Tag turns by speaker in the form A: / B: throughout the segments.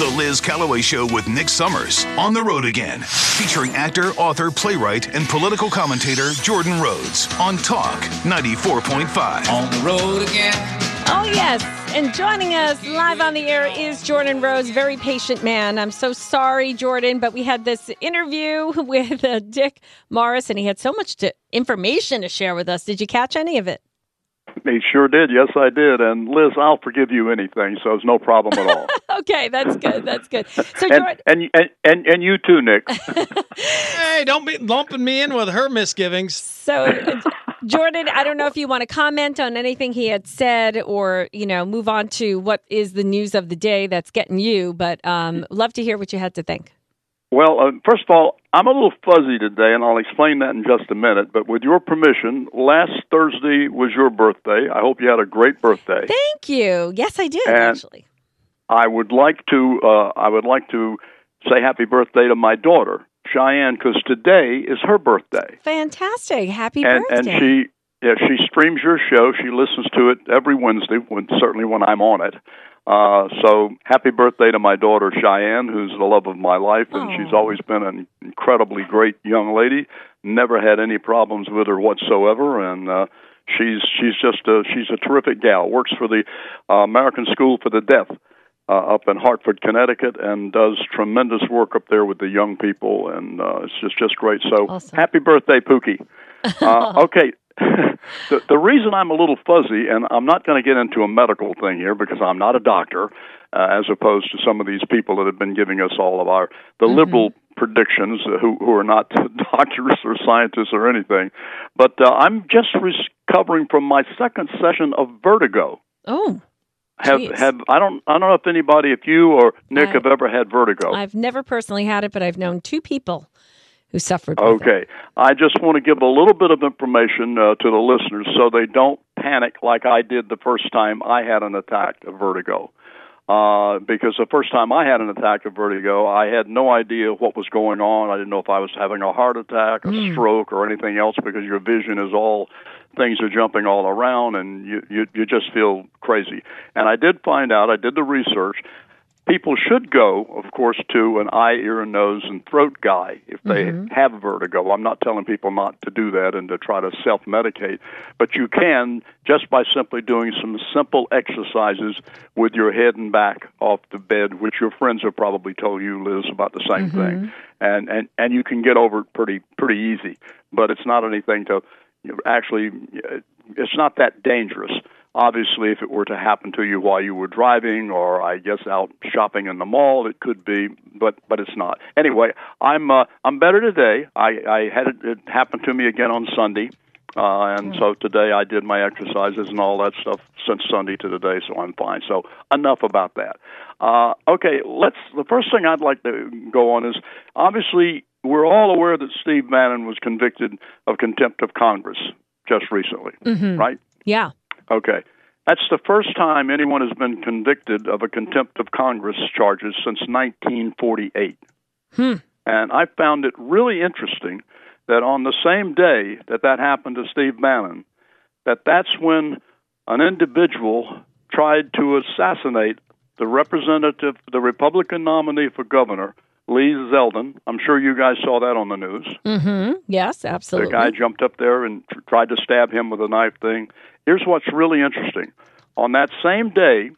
A: The Liz Callaway Show with Nick Summers on the road again, featuring actor, author, playwright, and political commentator Jordan Rhodes on Talk 94.5.
B: On the road again.
C: Oh, yes. And joining us live on the air is Jordan Rhodes, very patient man. I'm so sorry, Jordan, but we had this interview with uh, Dick Morris, and he had so much to, information to share with us. Did you catch any of it?
D: He sure did. Yes, I did. And Liz, I'll forgive you anything, so it's no problem at all.
C: okay, that's good. That's good. So,
D: and,
C: Jordan,
D: and, and and and you too, Nick.
E: hey, don't be lumping me in with her misgivings.
C: So, Jordan, I don't know if you want to comment on anything he had said, or you know, move on to what is the news of the day that's getting you. But um, love to hear what you had to think.
D: Well, uh, first of all, I'm a little fuzzy today, and I'll explain that in just a minute. But with your permission, last Thursday was your birthday. I hope you had a great birthday.
C: Thank you. Yes, I did
D: And-
C: actually.
D: I would like to uh, I would like to say happy birthday to my daughter Cheyenne because today is her birthday,
C: Fantastic. Happy
D: and and she yeah she streams your show. She listens to it every Wednesday, when, certainly when I'm on it. Uh, so happy birthday to my daughter Cheyenne, who's the love of my life, and she's always been an incredibly great young lady. Never had any problems with her whatsoever, and uh, she's she's just a, she's a terrific gal. Works for the uh, American School for the Deaf uh, up in Hartford, Connecticut, and does tremendous work up there with the young people, and uh, it's just just great. So
C: Awesome.
D: happy birthday, Pookie. Uh, okay. the, the reason I'm a little fuzzy, and I'm not going to get into a medical thing here because I'm not a doctor, uh, as opposed to some of these people that have been giving us all of our the liberal predictions uh, who who are not doctors or scientists or anything. But uh, I'm just recovering from my second session of vertigo.
C: oh,
D: Have have I don't I don't know if anybody, if you or Nick
C: I-
D: have ever had vertigo.
C: I've never personally had it, but I've known two people who suffered.
D: Okay. I just want to give a little bit of information uh, to the listeners so they don't panic like I did the first time I had an attack of vertigo. Uh, because the first time I had an attack of vertigo, I had no idea what was going on. I didn't know if I was having a heart attack, a stroke, or anything else because your vision is all things are jumping all around and you, you you just feel crazy. And I did find out, I did the research. People should go, of course, to an eye, ear, and nose and throat guy if they mm-hmm. have vertigo. I'm not telling people not to do that and to try to self medicate, but you can just by simply doing some simple exercises with your head and back off the bed, which your friends have probably told you, Liz, about the same thing. Mm-hmm. And, and, and you can get over it pretty, pretty easy, but it's not anything to actually, it's not that dangerous. Obviously, if it were to happen to you while you were driving, or I guess out shopping in the mall, it could be, but but it's not. Anyway, I'm uh, I'm better today. I I had it, it happen to me again on Sunday, uh, and so today I did my exercises and all that stuff since Sunday to today, so I'm fine. So enough about that. Uh, okay, let's. The first thing I'd like to go on is obviously we're all aware that Steve Bannon was convicted of contempt of Congress just recently, right?
C: Yeah.
D: Okay. That's the first time anyone has been convicted of a contempt of Congress charges since 1948. And I found it really interesting that on the same day that that happened to Steve Bannon, that that's when an individual tried to assassinate the representative, the Republican nominee for governor, Lee Zeldin. I'm sure you guys saw that on the news.
C: Mm-hmm. Yes, absolutely.
D: The guy jumped up there and tried to stab him with a knife thing. Here's what's really interesting. On that same day,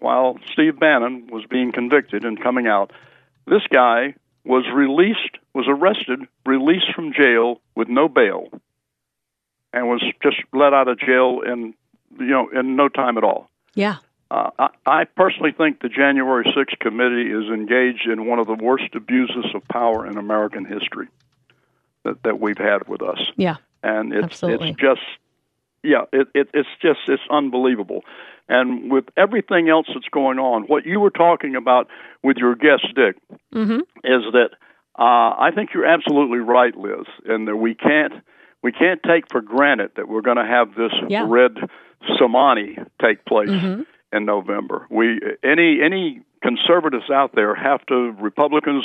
D: while Steve Bannon was being convicted and coming out, this guy was released, was arrested, released from jail with no bail, and was just let out of jail in you know in no time at all.
C: yeah.
D: Uh, I, I personally think the January 6th committee is engaged in one of the worst abuses of power in American history that, that we've had with us
C: Yeah.
D: and it's
C: Absolutely.
D: it's just yeah it, it it's just it's unbelievable and with everything else that's going on what you were talking about with your guest dick
C: Mm-hmm.
D: is that uh, I think you're absolutely right, Liz, and that we can't we can't take for granted that we're going to have this
C: Yeah.
D: red tsunami take place
C: Mhm.
D: in November. We any any conservatives out there have to Republicans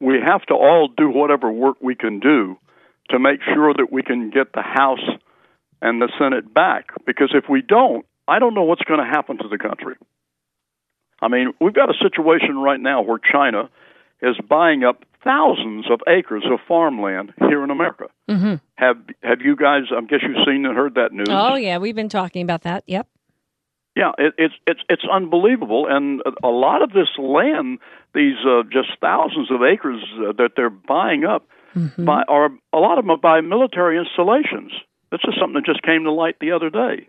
D: we have to all do whatever work we can do to make sure that we can get the House and the Senate back because if we don't, I don't know what's going to happen to the country. I mean, we've got a situation right now where China is buying up thousands of acres of farmland here in America.
C: Mm-hmm.
D: Have Have you guys? I guess you've seen and heard that news.
C: Oh yeah, we've been talking about that. Yep.
D: Yeah, it, it's it's it's unbelievable, and a lot of this land, these uh, just thousands of acres uh, that they're buying up,
C: Mm-hmm.
D: by are a lot of them are by military installations. This is something that just came to light the other day.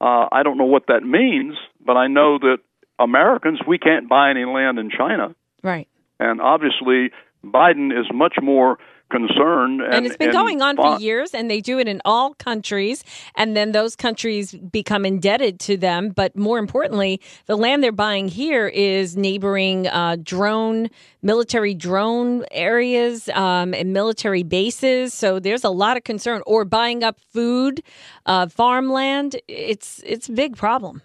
D: Uh, I don't know what that means, but I know that Americans we can't buy any land in China,
C: Right.
D: and obviously Biden is much more concerned. And,
C: And, it's been
D: and
C: going on for years, and they do it in all countries. And then those countries become indebted to them. But more importantly, the land they're buying here is neighboring uh, drone, military drone areas um, and military bases. So there's a lot of concern. Or buying up food, uh, farmland. It's it's a big problem.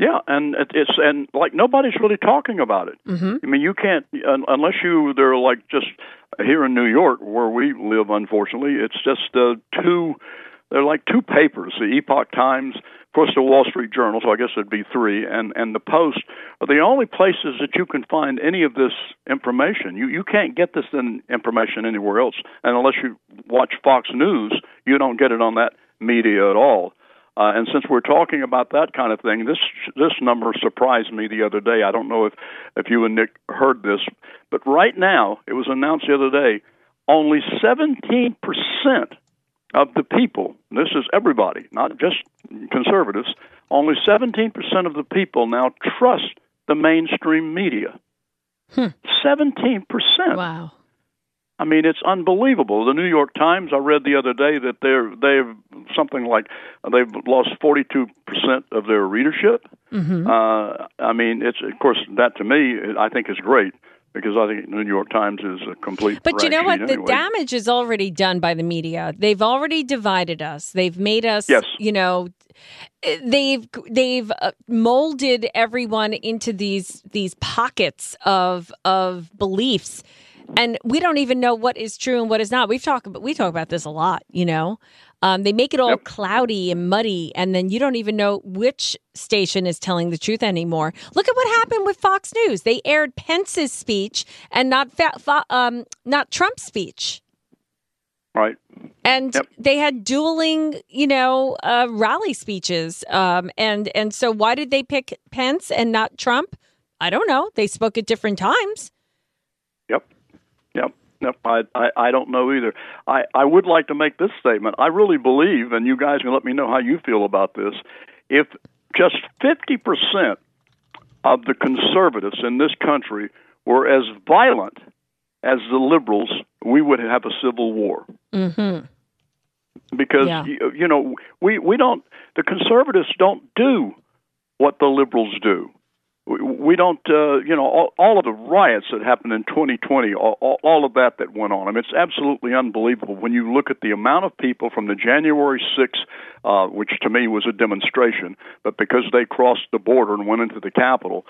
D: Yeah, and it's and like nobody's really talking about it.
C: Mm-hmm.
D: I mean, you can't un, unless you they're like just here in New York where we live. Unfortunately, it's just uh, two. They're like two papers: the Epoch Times, of course, the Wall Street Journal. So I guess it'd be three, and and the Post are the only places that you can find any of this information. You you can't get this in, information anywhere else, and unless you watch Fox News, you don't get it on that media at all. Uh, and since we're talking about that kind of thing, this this number surprised me the other day. I don't know if if you and Nick heard this, but right now it was announced the other day. Only 17 percent of the people. This is everybody, not just conservatives. Only 17 percent of the people now trust the mainstream media. Seventeen percent.
C: Wow.
D: I mean, it's unbelievable. The New York Times, I read the other day that they're they've something like they've lost forty two percent of their readership.
C: Mm-hmm.
D: Uh, I mean, it's of course that to me I think is great because I think the New York Times is a complete.
C: But you know what?
D: sheet
C: The damage is already done by the media. They've already divided us. They've made us,
D: Yes.
C: you know, they've they've uh, molded everyone into these these pockets of of beliefs. And we don't even know what is true and what is not. We've talked about we talk about this a lot, you know. Um, they make it all
D: Yep.
C: cloudy and muddy, and then you don't even know which station is telling the truth anymore. Look at what happened with Fox News. They aired Pence's speech and not fa- fa- um, not Trump's speech,
D: right?
C: and
D: Yep.
C: they had dueling, you know, uh, rally speeches. Um, and and so why did they pick Pence and not Trump? I don't know. They spoke at different times.
D: Yep. I, I I don't know either. I I would like to make this statement. I really believe, and you guys can let me know how you feel about this. If just fifty percent of the conservatives in this country were as violent as the liberals, we would have a civil war.
C: Mm-hmm.
D: because
C: Yeah.
D: you, you know we we don't the conservatives don't do what the liberals do. We, don't uh, you know all, all of the riots that happened in 2020, all, all, all of that that went on. I mean, it's absolutely unbelievable when you look at the amount of people from the January 6th, uh, which to me was a demonstration, but because they crossed the border and went into the Capitol,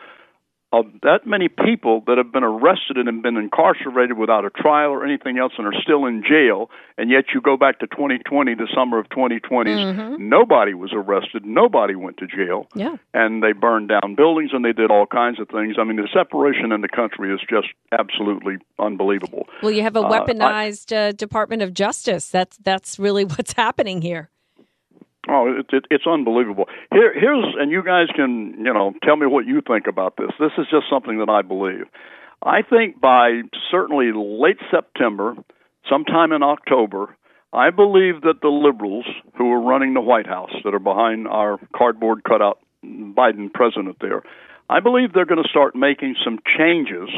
D: of that many people that have been arrested and have been incarcerated without a trial or anything else and are still in jail, and yet you go back to 2020, the summer of 2020, nobody was arrested, nobody went to jail,
C: Yeah.
D: and they burned down buildings and they did all kinds of things. I mean, the separation in the country is just absolutely unbelievable.
C: Well, you have a
D: Uh, I-
C: weaponized uh, Department of Justice. That's that's really what's happening here.
D: Oh, it, it, it's unbelievable. Here, here's, and you guys can, you know, tell me what you think about this. This is just something that I believe. I think by certainly late September, sometime in October, I believe that the liberals who are running the White House, that are behind our cardboard cutout Biden president there, I believe they're going to start making some changes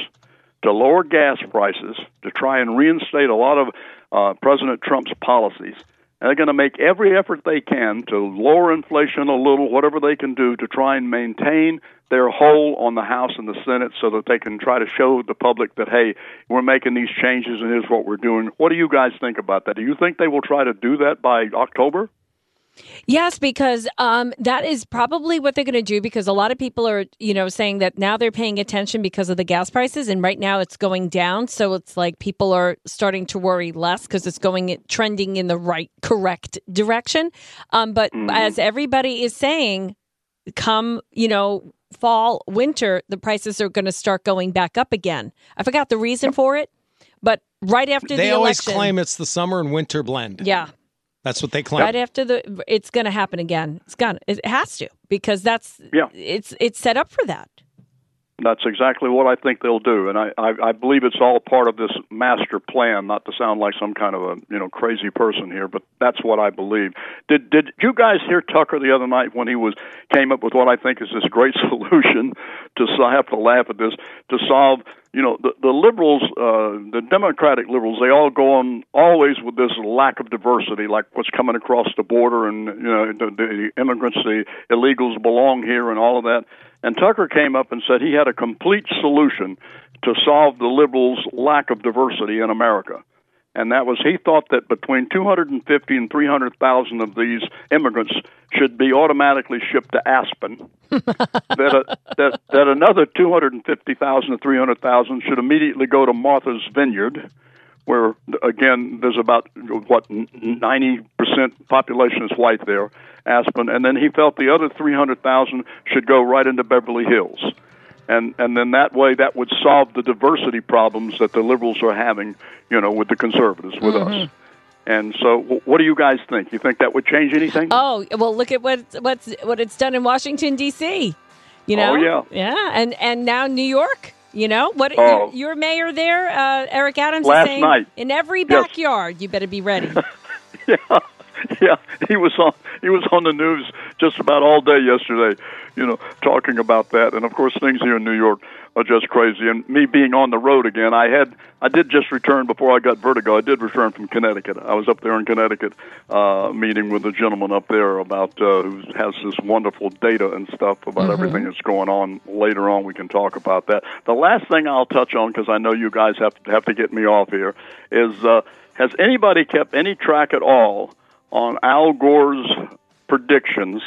D: to lower gas prices to try and reinstate a lot of uh, President Trump's policies. And they're going to make every effort they can to lower inflation a little, whatever they can do to try and maintain their hold on the House and the Senate so that they can try to show the public that, hey, we're making these changes and here's what we're doing. What do you guys think about that? Do you think they will try to do that by October?
C: Yes, because um, that is probably what they're going to do. Because a lot of people are, you know, saying that now they're paying attention because of the gas prices, and right now it's going down. So it's like people are starting to worry less because it's going trending in the right, correct direction. Um, but as everybody is saying, come, you know, fall, winter, the prices are going to start going back up again. I forgot the reason for it, but right after
E: They
C: the
E: always
C: election,
E: claim it's the summer and winter blend.
C: yeah,
E: That's what they claim.
C: right after the, it's going to happen again. It's gonna, it has to because that's,
D: Yeah.
C: it's it's set up for that.
D: That's exactly what I think they'll do, and I, I, I believe it's all part of this master plan. Not to sound like some kind of a you know crazy person here, but that's what I believe. Did did you guys hear Tucker the other night when he was came up with what I think is this great solution to I have to laugh at this to solve you know the the liberals uh, the Democratic liberals they all go on always with this lack of diversity like what's coming across the border and you know the, the immigrants the illegals belong here and all of that and Tucker came up and said he had a complete solution to solve the liberals' lack of diversity in America. And that was he thought that between 250 and 300,000 of these immigrants should be automatically shipped to Aspen. that, a, that that another 250,000 to 300,000 should immediately go to Martha's Vineyard, where again there's about what 90 percent population is white there, Aspen, and then he felt the other 300,000 should go right into Beverly Hills, and and then that way that would solve the diversity problems that the liberals are having, you know, with the conservatives, with us. And so, what do you guys think? You think that would change anything?
C: Oh well, look at what what's what it's done in Washington D.C. You know,
D: Oh, yeah.
C: yeah, and and now New York. You know what?
D: Oh.
C: Your, your mayor there, uh, Eric Adams,
D: Last
C: is saying
D: night.
C: in every
D: Yes.
C: backyard, you better be ready.
D: yeah, yeah. He was on he was on the news just about all day yesterday, you know, talking about that. And of course, things here in New York are just crazy. And me being on the road again, I had I did just return before I got vertigo. I did return from Connecticut. I was up there in Connecticut, uh, meeting with a gentleman up there about uh, who has this wonderful data and stuff about everything that's going on. Later on, we can talk about that. The last thing I'll touch on because I know you guys have to have to get me off here is uh, has anybody kept any track at all on Al Gore's predictions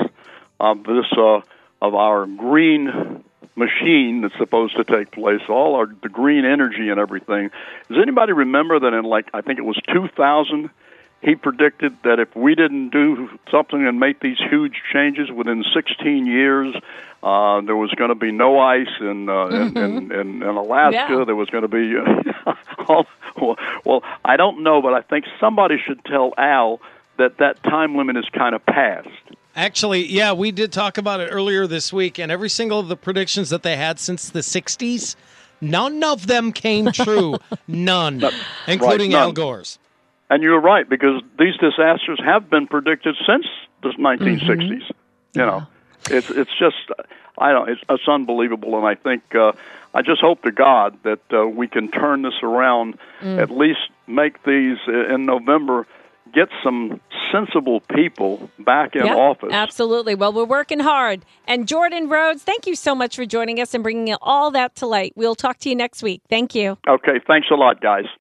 D: of this uh, of our green machine that's supposed to take place, all our the green energy and everything. Does anybody remember that in like I think it was 2000? He predicted that if we didn't do something and make these huge changes within 16 years, uh, there was going to be no ice in, uh, in, in, in, in Alaska.
C: Yeah.
D: There was going to be. all, well, well, I don't know, but I think somebody should tell Al that that time limit is kind of passed.
E: Actually, yeah, we did talk about it earlier this week, and every single of the predictions that they had since the 60s, none of them came true. none, including
D: none.
E: Al Gore's.
D: And you're right because these disasters have been predicted since the 1960s. You know, it's it's just I don't it's, it's unbelievable, and I think uh, I just hope to God that uh, we can turn this around. At least make these uh, in November. Get some sensible people back in
C: Yep,
D: office.
C: Absolutely. Well, we're working hard. And Jordan Rhodes, thank you so much for joining us and bringing all that to light. We'll talk to you next week. Thank you.
D: Okay, thanks a lot, guys.